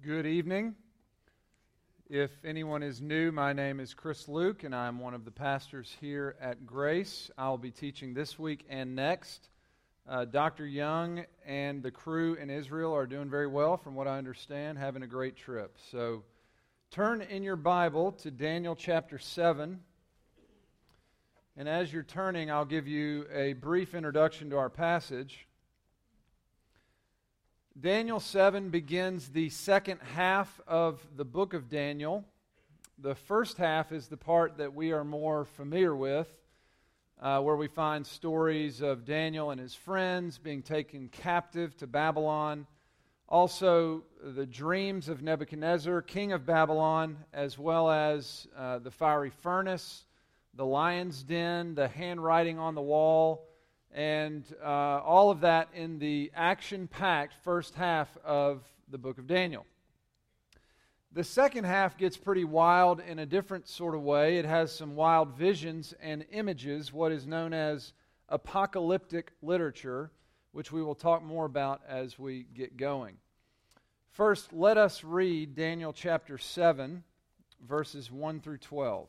Good evening. If anyone is new, my name is Chris Leuck, and I'm one of the pastors here at Grace. I'll be teaching this week and next. Uh, Dr. Young and the crew in Israel are doing very well, from what I understand, having a great trip. So turn in your Bible to Daniel chapter 7. And as you're turning, I'll give you a brief introduction to our passage. Daniel 7 begins the second half of the book of Daniel. The first half is the part that we are more familiar with, uh, where we find stories of Daniel and his friends being taken captive to Babylon. Also, the dreams of Nebuchadnezzar, king of Babylon, as well as uh, the fiery furnace, the lion's den, the handwriting on the wall and uh, all of that in the action packed first half of the book of Daniel. The second half gets pretty wild in a different sort of way. It has some wild visions and images, what is known as apocalyptic literature, which we will talk more about as we get going. First, let us read Daniel chapter 7, verses 1 through 12.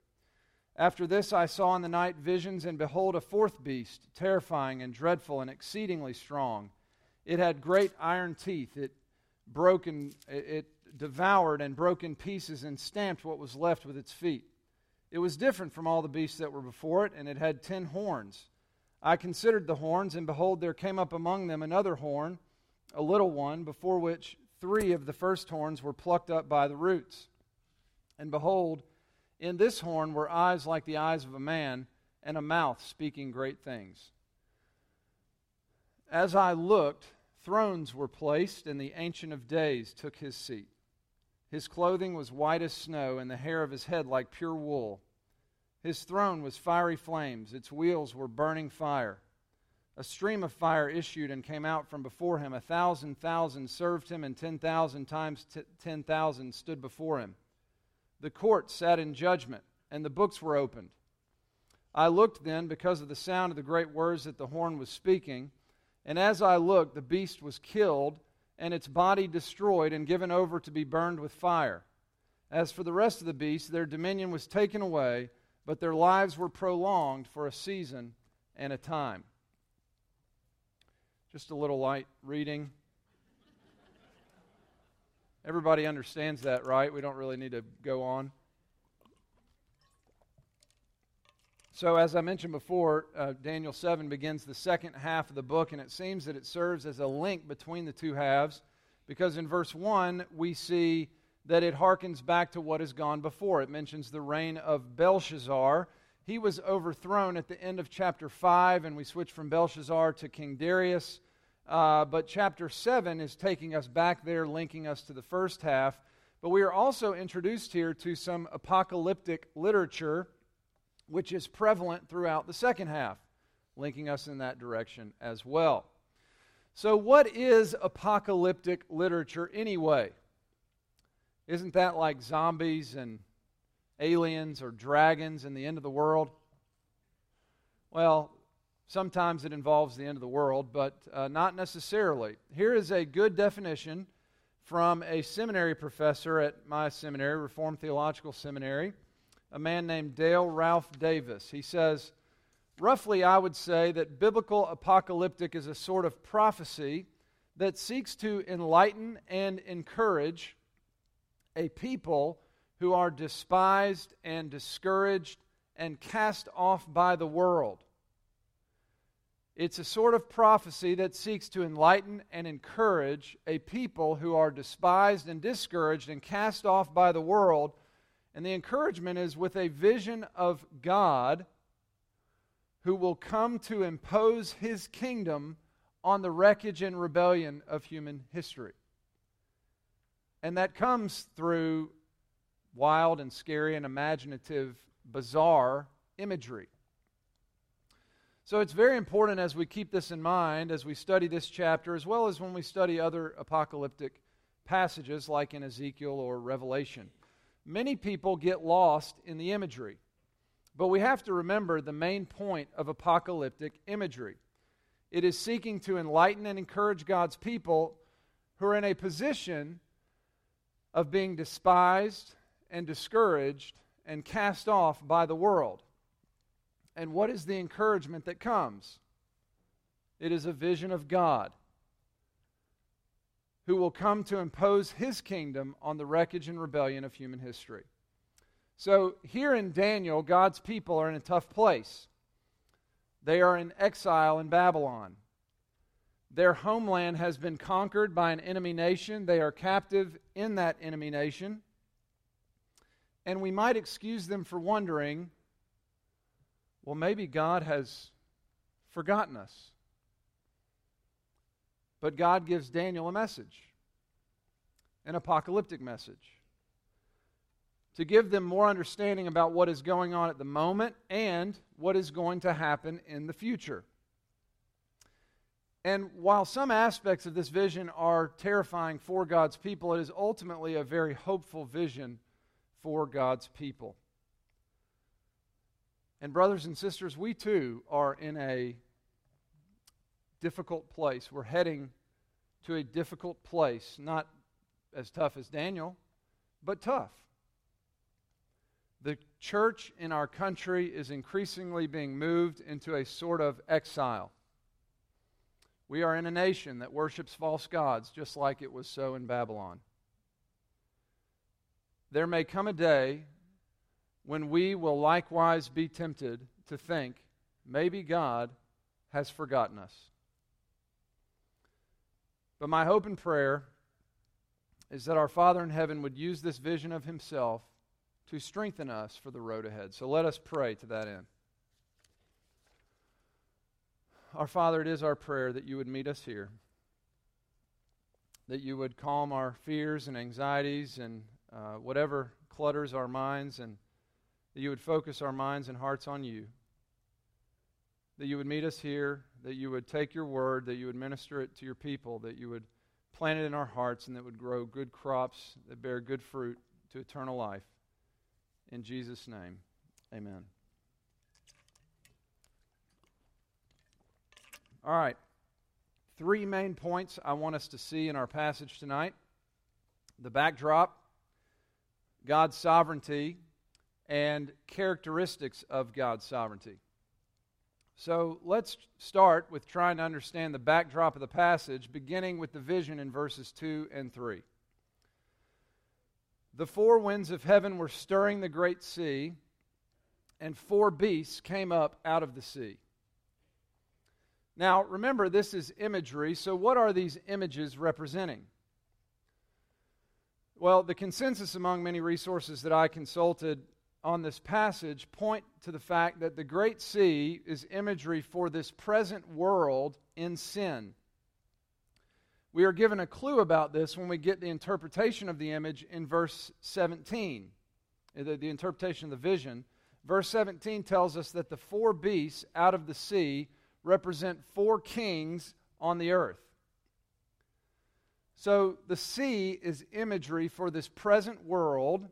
After this, I saw in the night visions, and behold, a fourth beast, terrifying and dreadful and exceedingly strong. It had great iron teeth. It broke and it devoured and broke in pieces and stamped what was left with its feet. It was different from all the beasts that were before it, and it had ten horns. I considered the horns, and behold, there came up among them another horn, a little one, before which three of the first horns were plucked up by the roots. And behold, in this horn were eyes like the eyes of a man, and a mouth speaking great things. As I looked, thrones were placed, and the Ancient of Days took his seat. His clothing was white as snow, and the hair of his head like pure wool. His throne was fiery flames, its wheels were burning fire. A stream of fire issued and came out from before him. A thousand thousand served him, and ten thousand times t- ten thousand stood before him. The court sat in judgment, and the books were opened. I looked then because of the sound of the great words that the horn was speaking. And as I looked, the beast was killed, and its body destroyed and given over to be burned with fire. As for the rest of the beasts, their dominion was taken away, but their lives were prolonged for a season and a time. Just a little light reading. Everybody understands that, right? We don't really need to go on. So, as I mentioned before, uh, Daniel 7 begins the second half of the book, and it seems that it serves as a link between the two halves because in verse 1, we see that it harkens back to what has gone before. It mentions the reign of Belshazzar. He was overthrown at the end of chapter 5, and we switch from Belshazzar to King Darius. Uh, but chapter 7 is taking us back there, linking us to the first half. But we are also introduced here to some apocalyptic literature, which is prevalent throughout the second half, linking us in that direction as well. So, what is apocalyptic literature anyway? Isn't that like zombies and aliens or dragons and the end of the world? Well, Sometimes it involves the end of the world, but uh, not necessarily. Here is a good definition from a seminary professor at my seminary, Reformed Theological Seminary, a man named Dale Ralph Davis. He says, roughly, I would say that biblical apocalyptic is a sort of prophecy that seeks to enlighten and encourage a people who are despised and discouraged and cast off by the world. It's a sort of prophecy that seeks to enlighten and encourage a people who are despised and discouraged and cast off by the world. And the encouragement is with a vision of God who will come to impose his kingdom on the wreckage and rebellion of human history. And that comes through wild and scary and imaginative, bizarre imagery. So it's very important as we keep this in mind, as we study this chapter, as well as when we study other apocalyptic passages like in Ezekiel or Revelation. Many people get lost in the imagery, but we have to remember the main point of apocalyptic imagery. It is seeking to enlighten and encourage God's people who are in a position of being despised and discouraged and cast off by the world. And what is the encouragement that comes? It is a vision of God who will come to impose his kingdom on the wreckage and rebellion of human history. So, here in Daniel, God's people are in a tough place. They are in exile in Babylon. Their homeland has been conquered by an enemy nation. They are captive in that enemy nation. And we might excuse them for wondering well, maybe God has forgotten us. But God gives Daniel a message, an apocalyptic message, to give them more understanding about what is going on at the moment and what is going to happen in the future. And while some aspects of this vision are terrifying for God's people, it is ultimately a very hopeful vision for God's people. And, brothers and sisters, we too are in a difficult place. We're heading to a difficult place, not as tough as Daniel, but tough. The church in our country is increasingly being moved into a sort of exile. We are in a nation that worships false gods, just like it was so in Babylon. There may come a day when we will likewise be tempted to think maybe God has forgotten us. But my hope and prayer is that our Father in heaven would use this vision of Himself to strengthen us for the road ahead. So let us pray to that end. Our Father, it is our prayer that you would meet us here, that you would calm our fears and anxieties and uh, whatever clutters our minds and that you would focus our minds and hearts on you, that you would meet us here, that you would take your word, that you would minister it to your people, that you would plant it in our hearts, and that would grow good crops that bear good fruit to eternal life. In Jesus' name, amen. All right. Three main points I want us to see in our passage tonight the backdrop, God's sovereignty, and characteristics of God's sovereignty. So let's start with trying to understand the backdrop of the passage, beginning with the vision in verses 2 and 3. The four winds of heaven were stirring the great sea, and four beasts came up out of the sea. Now, remember, this is imagery, so what are these images representing? Well, the consensus among many resources that I consulted on this passage point to the fact that the Great Sea is imagery for this present world in sin. We are given a clue about this when we get the interpretation of the image in verse 17, uh, the, the interpretation of the vision. Verse 17 tells us that the four beasts out of the sea represent four kings on the earth. So the sea is imagery for this present world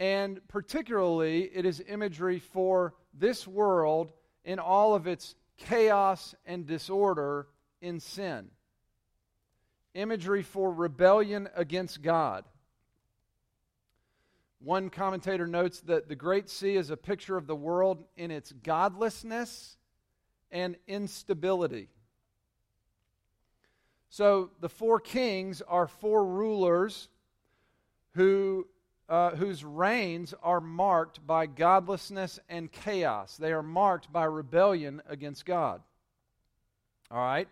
and particularly, it is imagery for this world in all of its chaos and disorder in sin. Imagery for rebellion against God. One commentator notes that the Great Sea is a picture of the world in its godlessness and instability. So the four kings are four rulers who, uh, whose reigns are marked by godlessness and chaos. They are marked by rebellion against God. All right?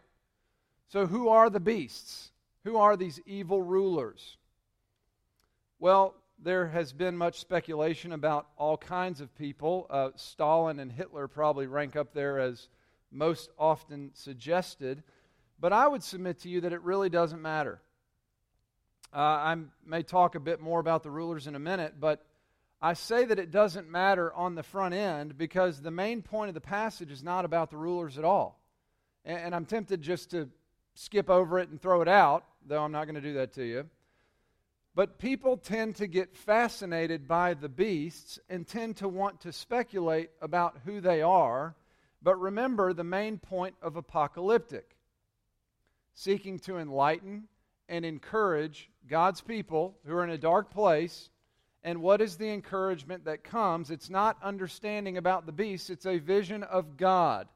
So, who are the beasts? Who are these evil rulers? Well, there has been much speculation about all kinds of people. Uh, Stalin and Hitler probably rank up there as most often suggested. But I would submit to you that it really doesn't matter. Uh, I may talk a bit more about the rulers in a minute, but I say that it doesn't matter on the front end because the main point of the passage is not about the rulers at all. And, and I'm tempted just to skip over it and throw it out, though I'm not going to do that to you. But people tend to get fascinated by the beasts and tend to want to speculate about who they are. But remember the main point of apocalyptic seeking to enlighten and encourage God's people who are in a dark place. And what is the encouragement that comes? It's not understanding about the beast, it's a vision of God.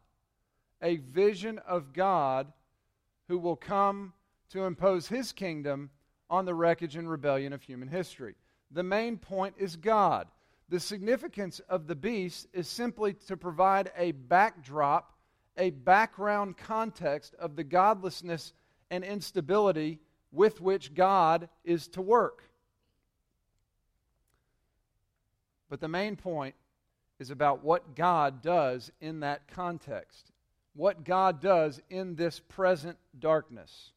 A vision of God who will come to impose his kingdom on the wreckage and rebellion of human history. The main point is God. The significance of the beast is simply to provide a backdrop a background context of the godlessness and instability with which God is to work. But the main point is about what God does in that context, what God does in this present darkness.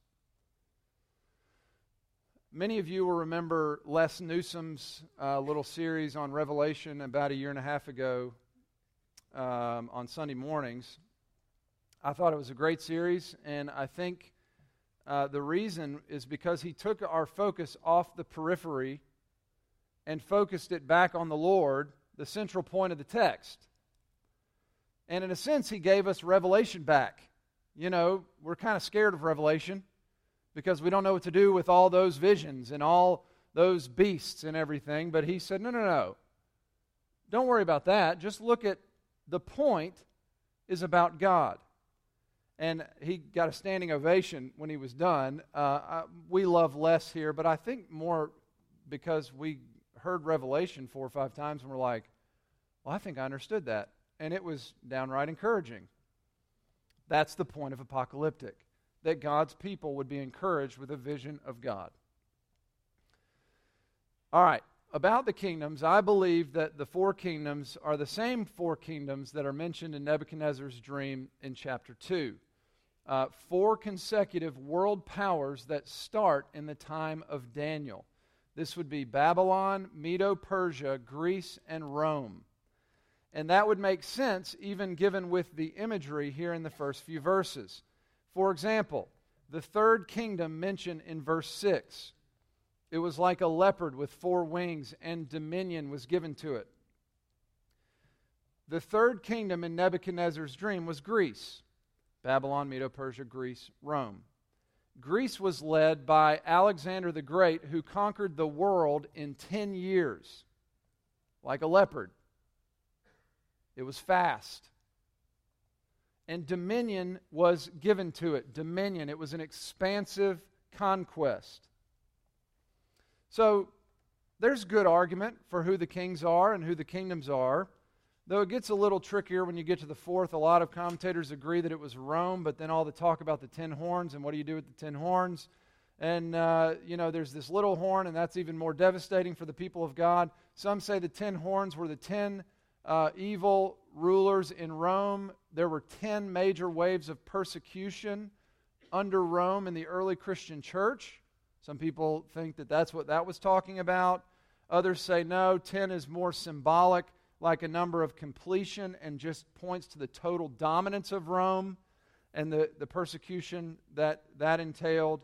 Many of you will remember Les Newsom's uh, little series on Revelation about a year and a half ago um, on Sunday mornings. I thought it was a great series, and I think uh, the reason is because he took our focus off the periphery and focused it back on the Lord, the central point of the text. And in a sense, he gave us Revelation back. You know, we're kind of scared of Revelation because we don't know what to do with all those visions and all those beasts and everything. But he said, no, no, no. Don't worry about that. Just look at the point is about God and he got a standing ovation when he was done. Uh, I, we love Les here, but I think more because we heard Revelation four or five times and we're like, well, I think I understood that. And it was downright encouraging. That's the point of apocalyptic, that God's people would be encouraged with a vision of God. All right, about the kingdoms, I believe that the four kingdoms are the same four kingdoms that are mentioned in Nebuchadnezzar's dream in chapter 2 uh, four consecutive world powers that start in the time of Daniel. This would be Babylon, Medo Persia, Greece, and Rome. And that would make sense even given with the imagery here in the first few verses. For example, the third kingdom mentioned in verse 6 it was like a leopard with four wings, and dominion was given to it. The third kingdom in Nebuchadnezzar's dream was Greece. Babylon, Medo Persia, Greece, Rome. Greece was led by Alexander the Great, who conquered the world in 10 years, like a leopard. It was fast. And dominion was given to it. Dominion. It was an expansive conquest. So there's good argument for who the kings are and who the kingdoms are. Though it gets a little trickier when you get to the fourth, a lot of commentators agree that it was Rome, but then all the talk about the ten horns and what do you do with the ten horns? And, uh, you know, there's this little horn, and that's even more devastating for the people of God. Some say the ten horns were the ten uh, evil rulers in Rome. There were ten major waves of persecution under Rome in the early Christian church. Some people think that that's what that was talking about. Others say no, ten is more symbolic like a number of completion and just points to the total dominance of Rome and the, the persecution that that entailed.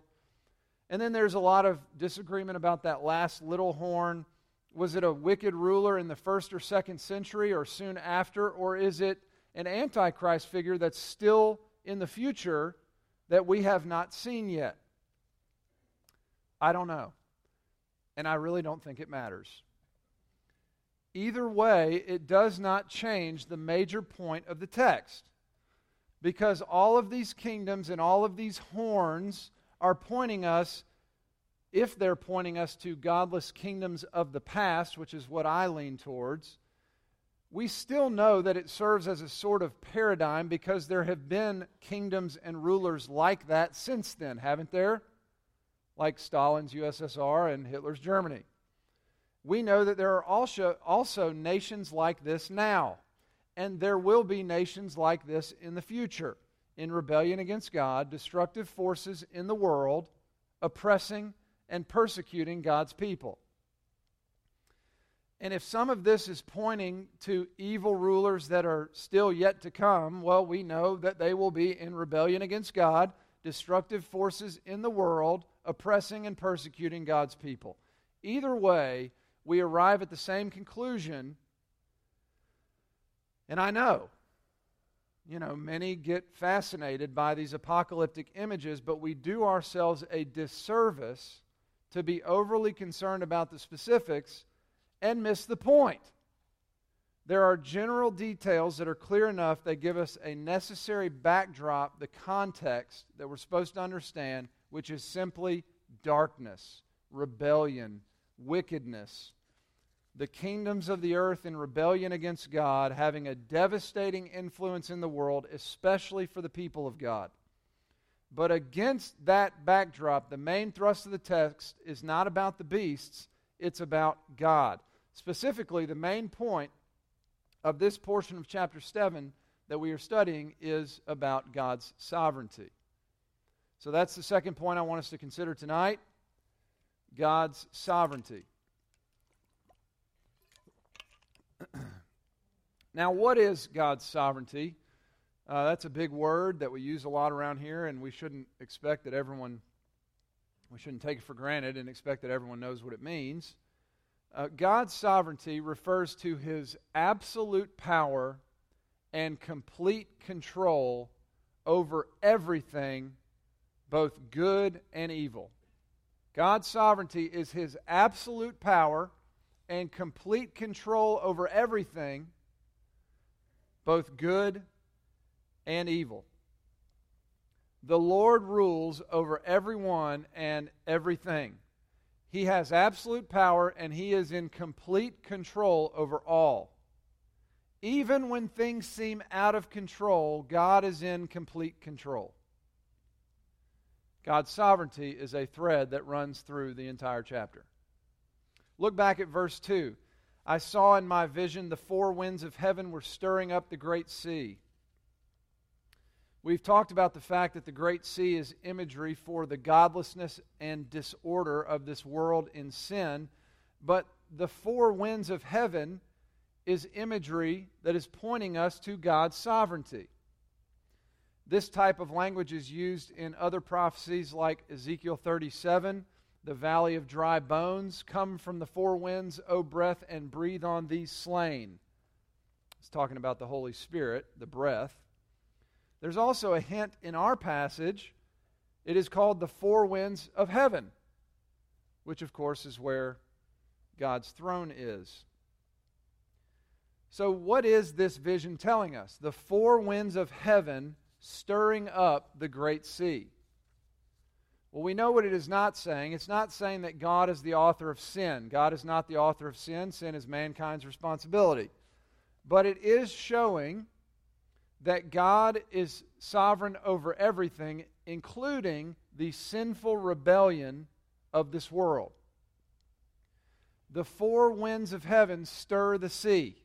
And then there's a lot of disagreement about that last little horn. Was it a wicked ruler in the first or second century or soon after? Or is it an antichrist figure that's still in the future that we have not seen yet? I don't know. And I really don't think it matters. Either way, it does not change the major point of the text. Because all of these kingdoms and all of these horns are pointing us, if they're pointing us to godless kingdoms of the past, which is what I lean towards, we still know that it serves as a sort of paradigm because there have been kingdoms and rulers like that since then, haven't there? Like Stalin's USSR and Hitler's Germany. We know that there are also, also nations like this now, and there will be nations like this in the future in rebellion against God, destructive forces in the world, oppressing and persecuting God's people. And if some of this is pointing to evil rulers that are still yet to come, well, we know that they will be in rebellion against God, destructive forces in the world, oppressing and persecuting God's people. Either way, we arrive at the same conclusion. And I know you know, many get fascinated by these apocalyptic images, but we do ourselves a disservice to be overly concerned about the specifics and miss the point. There are general details that are clear enough that give us a necessary backdrop, the context that we're supposed to understand, which is simply darkness, rebellion, wickedness, the kingdoms of the earth in rebellion against God, having a devastating influence in the world, especially for the people of God. But against that backdrop, the main thrust of the text is not about the beasts, it's about God. Specifically, the main point of this portion of chapter 7 that we are studying is about God's sovereignty. So that's the second point I want us to consider tonight God's sovereignty. now, what is God's sovereignty? Uh, that's a big word that we use a lot around here, and we shouldn't expect that everyone, we shouldn't take it for granted and expect that everyone knows what it means. Uh, God's sovereignty refers to his absolute power and complete control over everything, both good and evil. God's sovereignty is his absolute power and complete control over everything, both good and evil. The Lord rules over everyone and everything. He has absolute power and he is in complete control over all. Even when things seem out of control, God is in complete control. God's sovereignty is a thread that runs through the entire chapter. Look back at verse 2. I saw in my vision the four winds of heaven were stirring up the great sea. We've talked about the fact that the great sea is imagery for the godlessness and disorder of this world in sin, but the four winds of heaven is imagery that is pointing us to God's sovereignty. This type of language is used in other prophecies like Ezekiel 37 the valley of dry bones. Come from the four winds, O breath, and breathe on these slain. It's talking about the Holy Spirit, the breath. There's also a hint in our passage. It is called the four winds of heaven, which, of course, is where God's throne is. So, what is this vision telling us? The four winds of heaven stirring up the great sea. Well, we know what it is not saying. It's not saying that God is the author of sin. God is not the author of sin. Sin is mankind's responsibility. But it is showing that God is sovereign over everything, including the sinful rebellion of this world. The four winds of heaven stir the sea.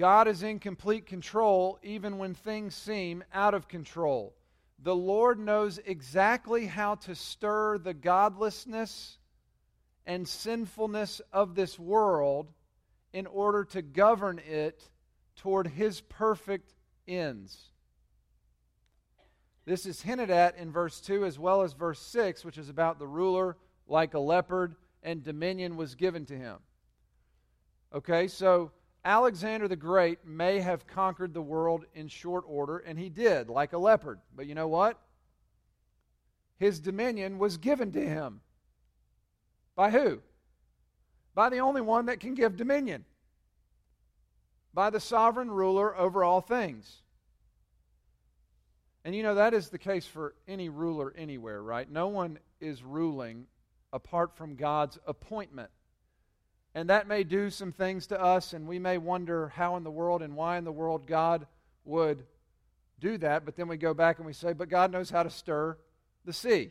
God is in complete control even when things seem out of control the Lord knows exactly how to stir the godlessness and sinfulness of this world in order to govern it toward His perfect ends. This is hinted at in verse 2 as well as verse 6, which is about the ruler like a leopard, and dominion was given to him. Okay, so Alexander the Great may have conquered the world in short order, and he did, like a leopard. But you know what? His dominion was given to him. By who? By the only one that can give dominion. By the sovereign ruler over all things. And you know, that is the case for any ruler anywhere, right? No one is ruling apart from God's appointment. And that may do some things to us, and we may wonder how in the world and why in the world God would do that. But then we go back and we say, but God knows how to stir the sea.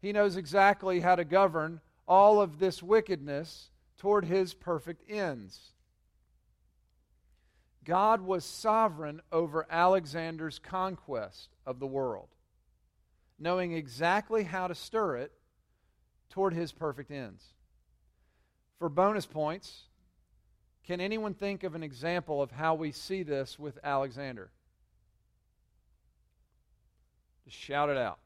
He knows exactly how to govern all of this wickedness toward his perfect ends. God was sovereign over Alexander's conquest of the world, knowing exactly how to stir it toward his perfect ends. For bonus points, can anyone think of an example of how we see this with Alexander? Just shout it out.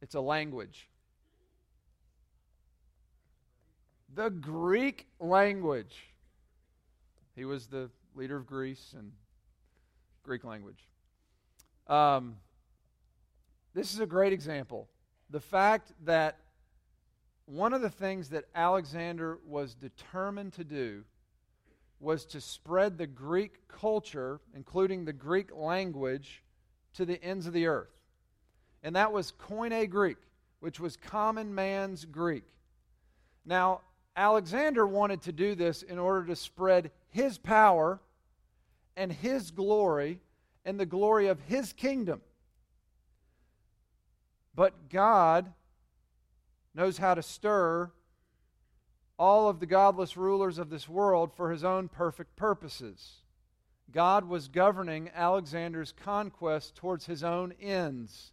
It's a language. The Greek language. He was the leader of Greece and Greek language. Um, this is a great example. The fact that one of the things that Alexander was determined to do was to spread the Greek culture, including the Greek language, to the ends of the earth. And that was Koine Greek, which was common man's Greek. Now, Alexander wanted to do this in order to spread his power and his glory and the glory of his kingdom. But God knows how to stir all of the godless rulers of this world for his own perfect purposes. God was governing Alexander's conquest towards his own ends.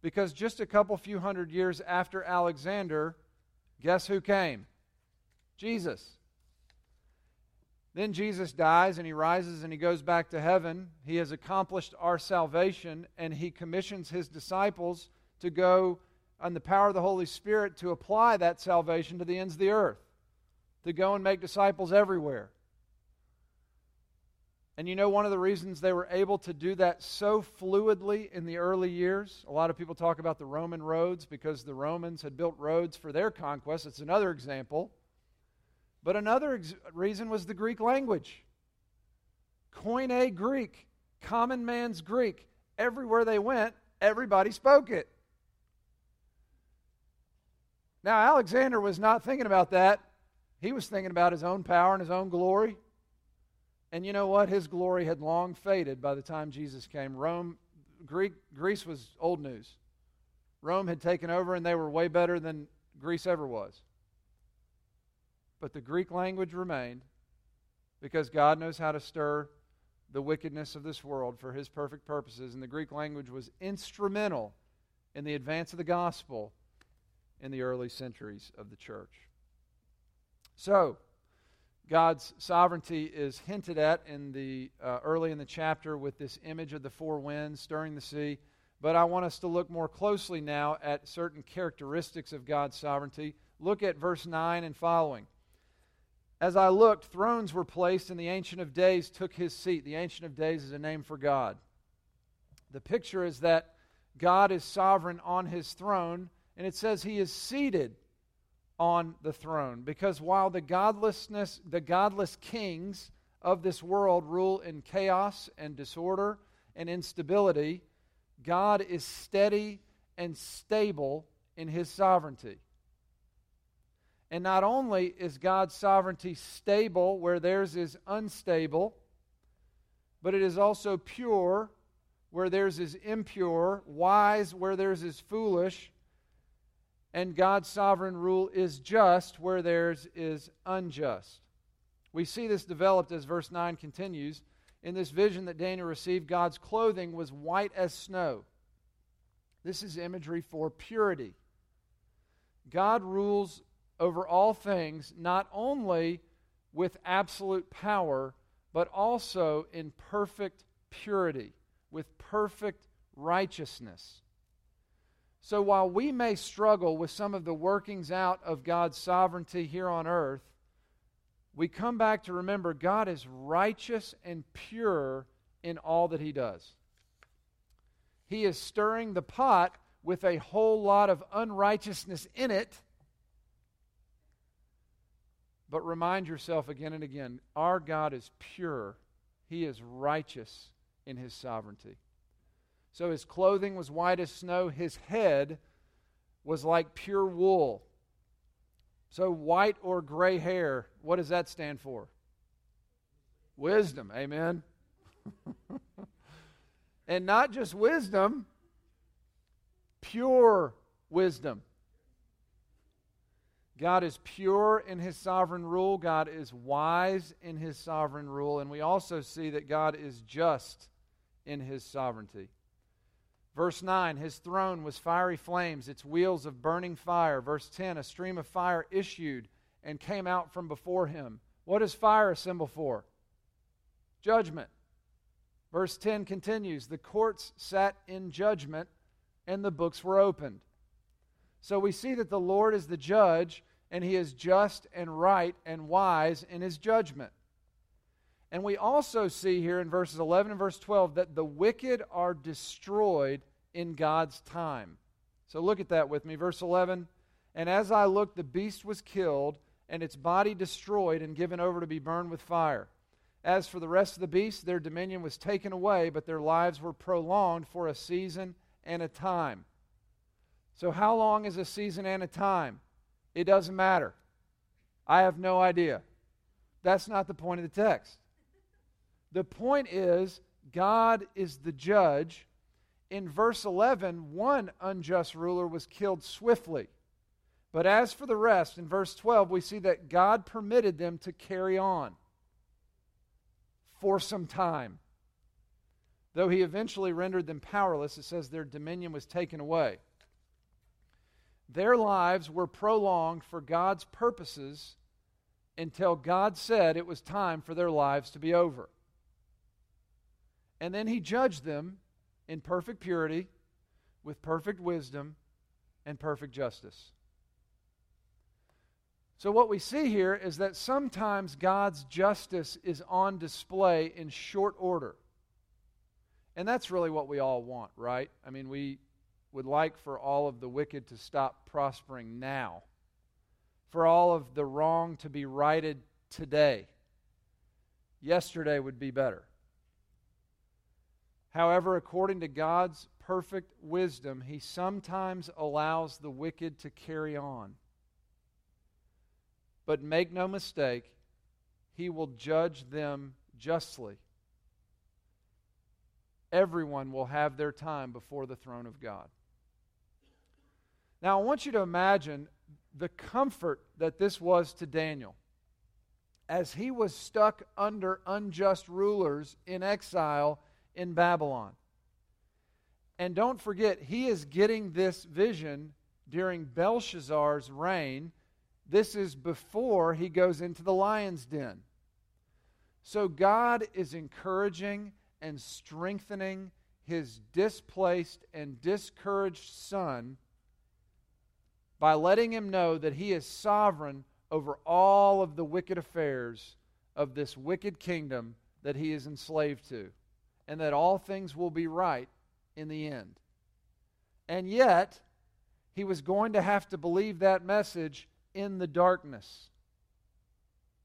Because just a couple few hundred years after Alexander, guess who came? Jesus. Then Jesus dies and he rises and he goes back to heaven. He has accomplished our salvation and he commissions his disciples to go on the power of the Holy Spirit to apply that salvation to the ends of the earth, to go and make disciples everywhere. And you know, one of the reasons they were able to do that so fluidly in the early years, a lot of people talk about the Roman roads because the Romans had built roads for their conquest. It's another example. But another ex- reason was the Greek language. Koine Greek, common man's Greek. Everywhere they went, everybody spoke it. Now, Alexander was not thinking about that. He was thinking about his own power and his own glory. And you know what? His glory had long faded by the time Jesus came. Rome, Greek, Greece was old news. Rome had taken over and they were way better than Greece ever was. But the Greek language remained because God knows how to stir the wickedness of this world for his perfect purposes. And the Greek language was instrumental in the advance of the gospel in the early centuries of the church. So, God's sovereignty is hinted at in the uh, early in the chapter with this image of the four winds stirring the sea. But I want us to look more closely now at certain characteristics of God's sovereignty. Look at verse 9 and following. As I looked, thrones were placed, and the Ancient of Days took his seat. The Ancient of Days is a name for God. The picture is that God is sovereign on his throne, and it says he is seated on the throne because while the godlessness the godless kings of this world rule in chaos and disorder and instability god is steady and stable in his sovereignty. And not only is god's sovereignty stable where theirs is unstable but it is also pure where theirs is impure wise where theirs is foolish and God's sovereign rule is just where theirs is unjust. We see this developed as verse 9 continues. In this vision that Daniel received, God's clothing was white as snow. This is imagery for purity. God rules over all things, not only with absolute power, but also in perfect purity, with perfect righteousness. So while we may struggle with some of the workings out of God's sovereignty here on earth, we come back to remember God is righteous and pure in all that He does. He is stirring the pot with a whole lot of unrighteousness in it. But remind yourself again and again our God is pure, He is righteous in His sovereignty. So his clothing was white as snow, his head was like pure wool. So, white or gray hair, what does that stand for? Wisdom. Amen. and not just wisdom, pure wisdom. God is pure in his sovereign rule. God is wise in his sovereign rule. And we also see that God is just in his sovereignty. Verse 9, his throne was fiery flames, its wheels of burning fire. Verse 10, a stream of fire issued and came out from before him. What is fire a symbol for? Judgment. Verse 10 continues, the courts sat in judgment and the books were opened. So we see that the Lord is the judge and he is just and right and wise in his judgment. And we also see here in verses 11 and verse 12 that the wicked are destroyed in God's time. So look at that with me. Verse 11 And as I looked, the beast was killed, and its body destroyed and given over to be burned with fire. As for the rest of the beasts, their dominion was taken away, but their lives were prolonged for a season and a time. So, how long is a season and a time? It doesn't matter. I have no idea. That's not the point of the text. The point is, God is the judge. In verse 11, one unjust ruler was killed swiftly. But as for the rest, in verse 12, we see that God permitted them to carry on for some time. Though he eventually rendered them powerless, it says their dominion was taken away. Their lives were prolonged for God's purposes until God said it was time for their lives to be over. And then he judged them in perfect purity, with perfect wisdom, and perfect justice. So, what we see here is that sometimes God's justice is on display in short order. And that's really what we all want, right? I mean, we would like for all of the wicked to stop prospering now, for all of the wrong to be righted today. Yesterday would be better. However, according to God's perfect wisdom, He sometimes allows the wicked to carry on. But make no mistake, He will judge them justly. Everyone will have their time before the throne of God. Now, I want you to imagine the comfort that this was to Daniel as he was stuck under unjust rulers in exile in Babylon. And don't forget, he is getting this vision during Belshazzar's reign. This is before he goes into the lion's den. So God is encouraging and strengthening his displaced and discouraged son by letting him know that he is sovereign over all of the wicked affairs of this wicked kingdom that he is enslaved to and that all things will be right in the end. And yet, he was going to have to believe that message in the darkness,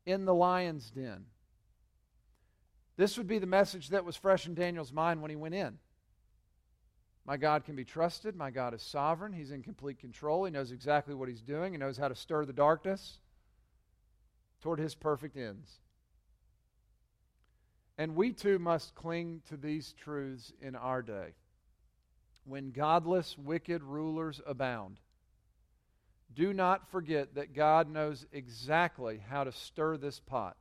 in the lion's den. This would be the message that was fresh in Daniel's mind when he went in. My God can be trusted. My God is sovereign. He's in complete control. He knows exactly what he's doing. He knows how to stir the darkness toward his perfect ends. And we too must cling to these truths in our day. When godless, wicked rulers abound, do not forget that God knows exactly how to stir this pot,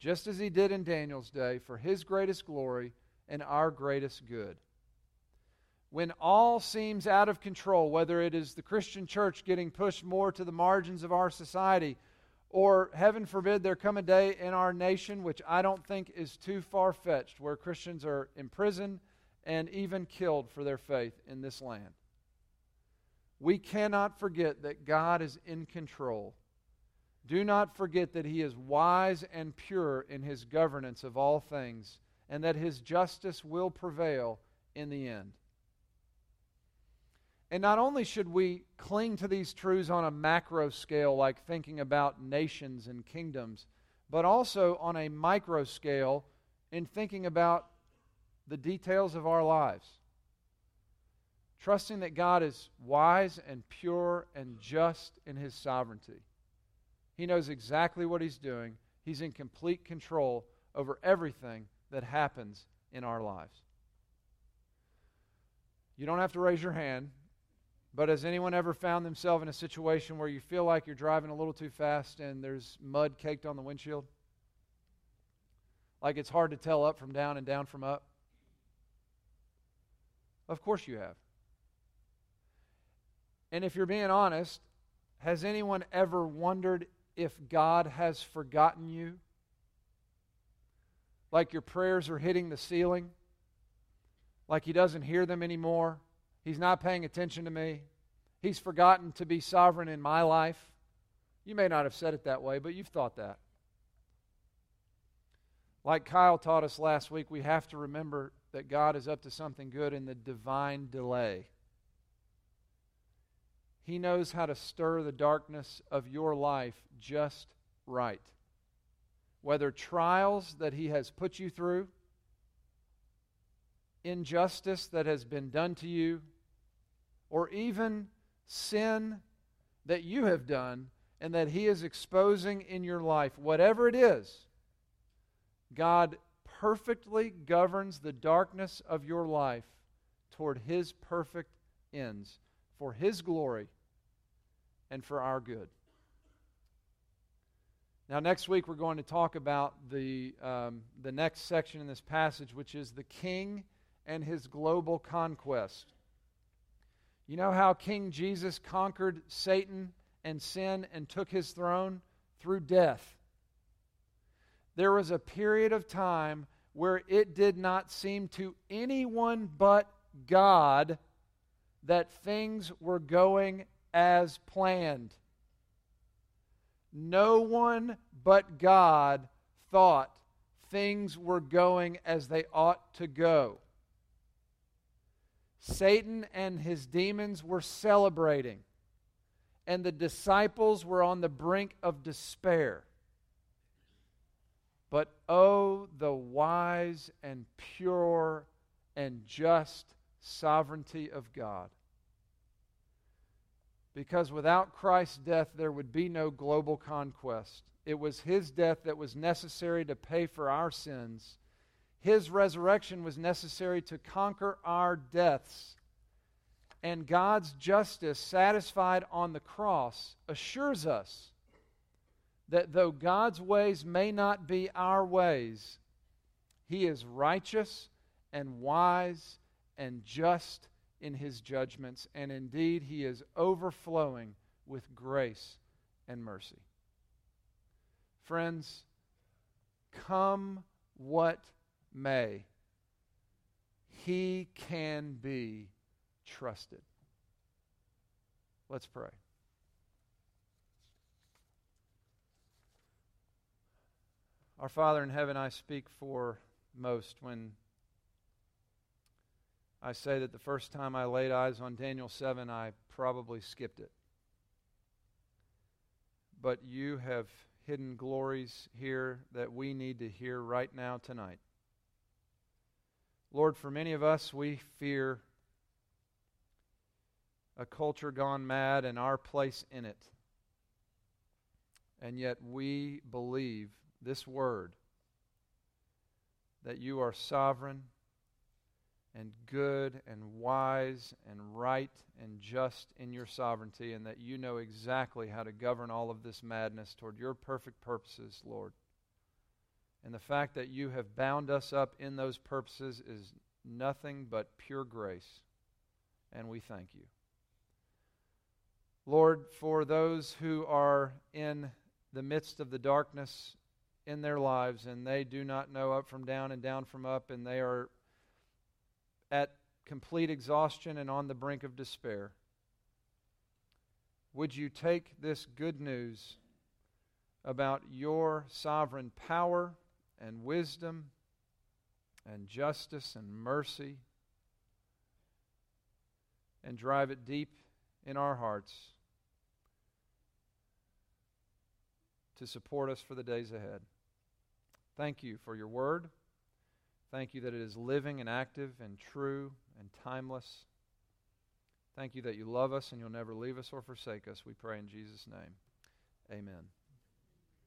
just as He did in Daniel's day, for His greatest glory and our greatest good. When all seems out of control, whether it is the Christian church getting pushed more to the margins of our society, or, heaven forbid, there come a day in our nation, which I don't think is too far fetched, where Christians are imprisoned and even killed for their faith in this land. We cannot forget that God is in control. Do not forget that He is wise and pure in His governance of all things, and that His justice will prevail in the end. And not only should we cling to these truths on a macro scale, like thinking about nations and kingdoms, but also on a micro scale in thinking about the details of our lives. Trusting that God is wise and pure and just in his sovereignty. He knows exactly what he's doing, he's in complete control over everything that happens in our lives. You don't have to raise your hand, but has anyone ever found themselves in a situation where you feel like you're driving a little too fast and there's mud caked on the windshield? Like it's hard to tell up from down and down from up? Of course you have. And if you're being honest, has anyone ever wondered if God has forgotten you? Like your prayers are hitting the ceiling? Like He doesn't hear them anymore? He's not paying attention to me? He's forgotten to be sovereign in my life? You may not have said it that way, but you've thought that. Like Kyle taught us last week, we have to remember that God is up to something good in the divine delay. He knows how to stir the darkness of your life just right. Whether trials that He has put you through, injustice that has been done to you, or even sin that you have done and that He is exposing in your life, whatever it is, God perfectly governs the darkness of your life toward His perfect ends for His glory and for our good. Now, next week we're going to talk about the, um, the next section in this passage, which is the king and his global conquest. You know how King Jesus conquered Satan and sin and took his throne? Through death there was a period of time where it did not seem to anyone but God that things were going as planned. No one but God thought things were going as they ought to go. Satan and his demons were celebrating, and the disciples were on the brink of despair. But oh, the wise and pure and just sovereignty of God. Because without Christ's death, there would be no global conquest. It was his death that was necessary to pay for our sins. His resurrection was necessary to conquer our deaths. And God's justice, satisfied on the cross, assures us that though God's ways may not be our ways, He is righteous and wise and just in His judgments, and indeed He is overflowing with grace and mercy. Friends, come what may, He can be trusted. Let's pray. Our Father in heaven, I speak for most when I say that the first time I laid eyes on Daniel 7, I probably skipped it. But you have hidden glories here that we need to hear right now tonight. Lord, for many of us, we fear a culture gone mad and our place in it. And yet we believe this word that you are sovereign and good and wise and right and just in your sovereignty, and that you know exactly how to govern all of this madness toward your perfect purposes, Lord. And the fact that you have bound us up in those purposes is nothing but pure grace, and we thank you. Lord, for those who are in the midst of the darkness in their lives and they do not know up from down and down from up and they are at complete exhaustion and on the brink of despair. Would you take this good news about your sovereign power and wisdom and justice and mercy and drive it deep in our hearts to support us for the days ahead. Thank you for your word. Thank you that it is living and active and true and timeless. Thank you that you love us and you'll never leave us or forsake us. We pray in Jesus' name. Amen.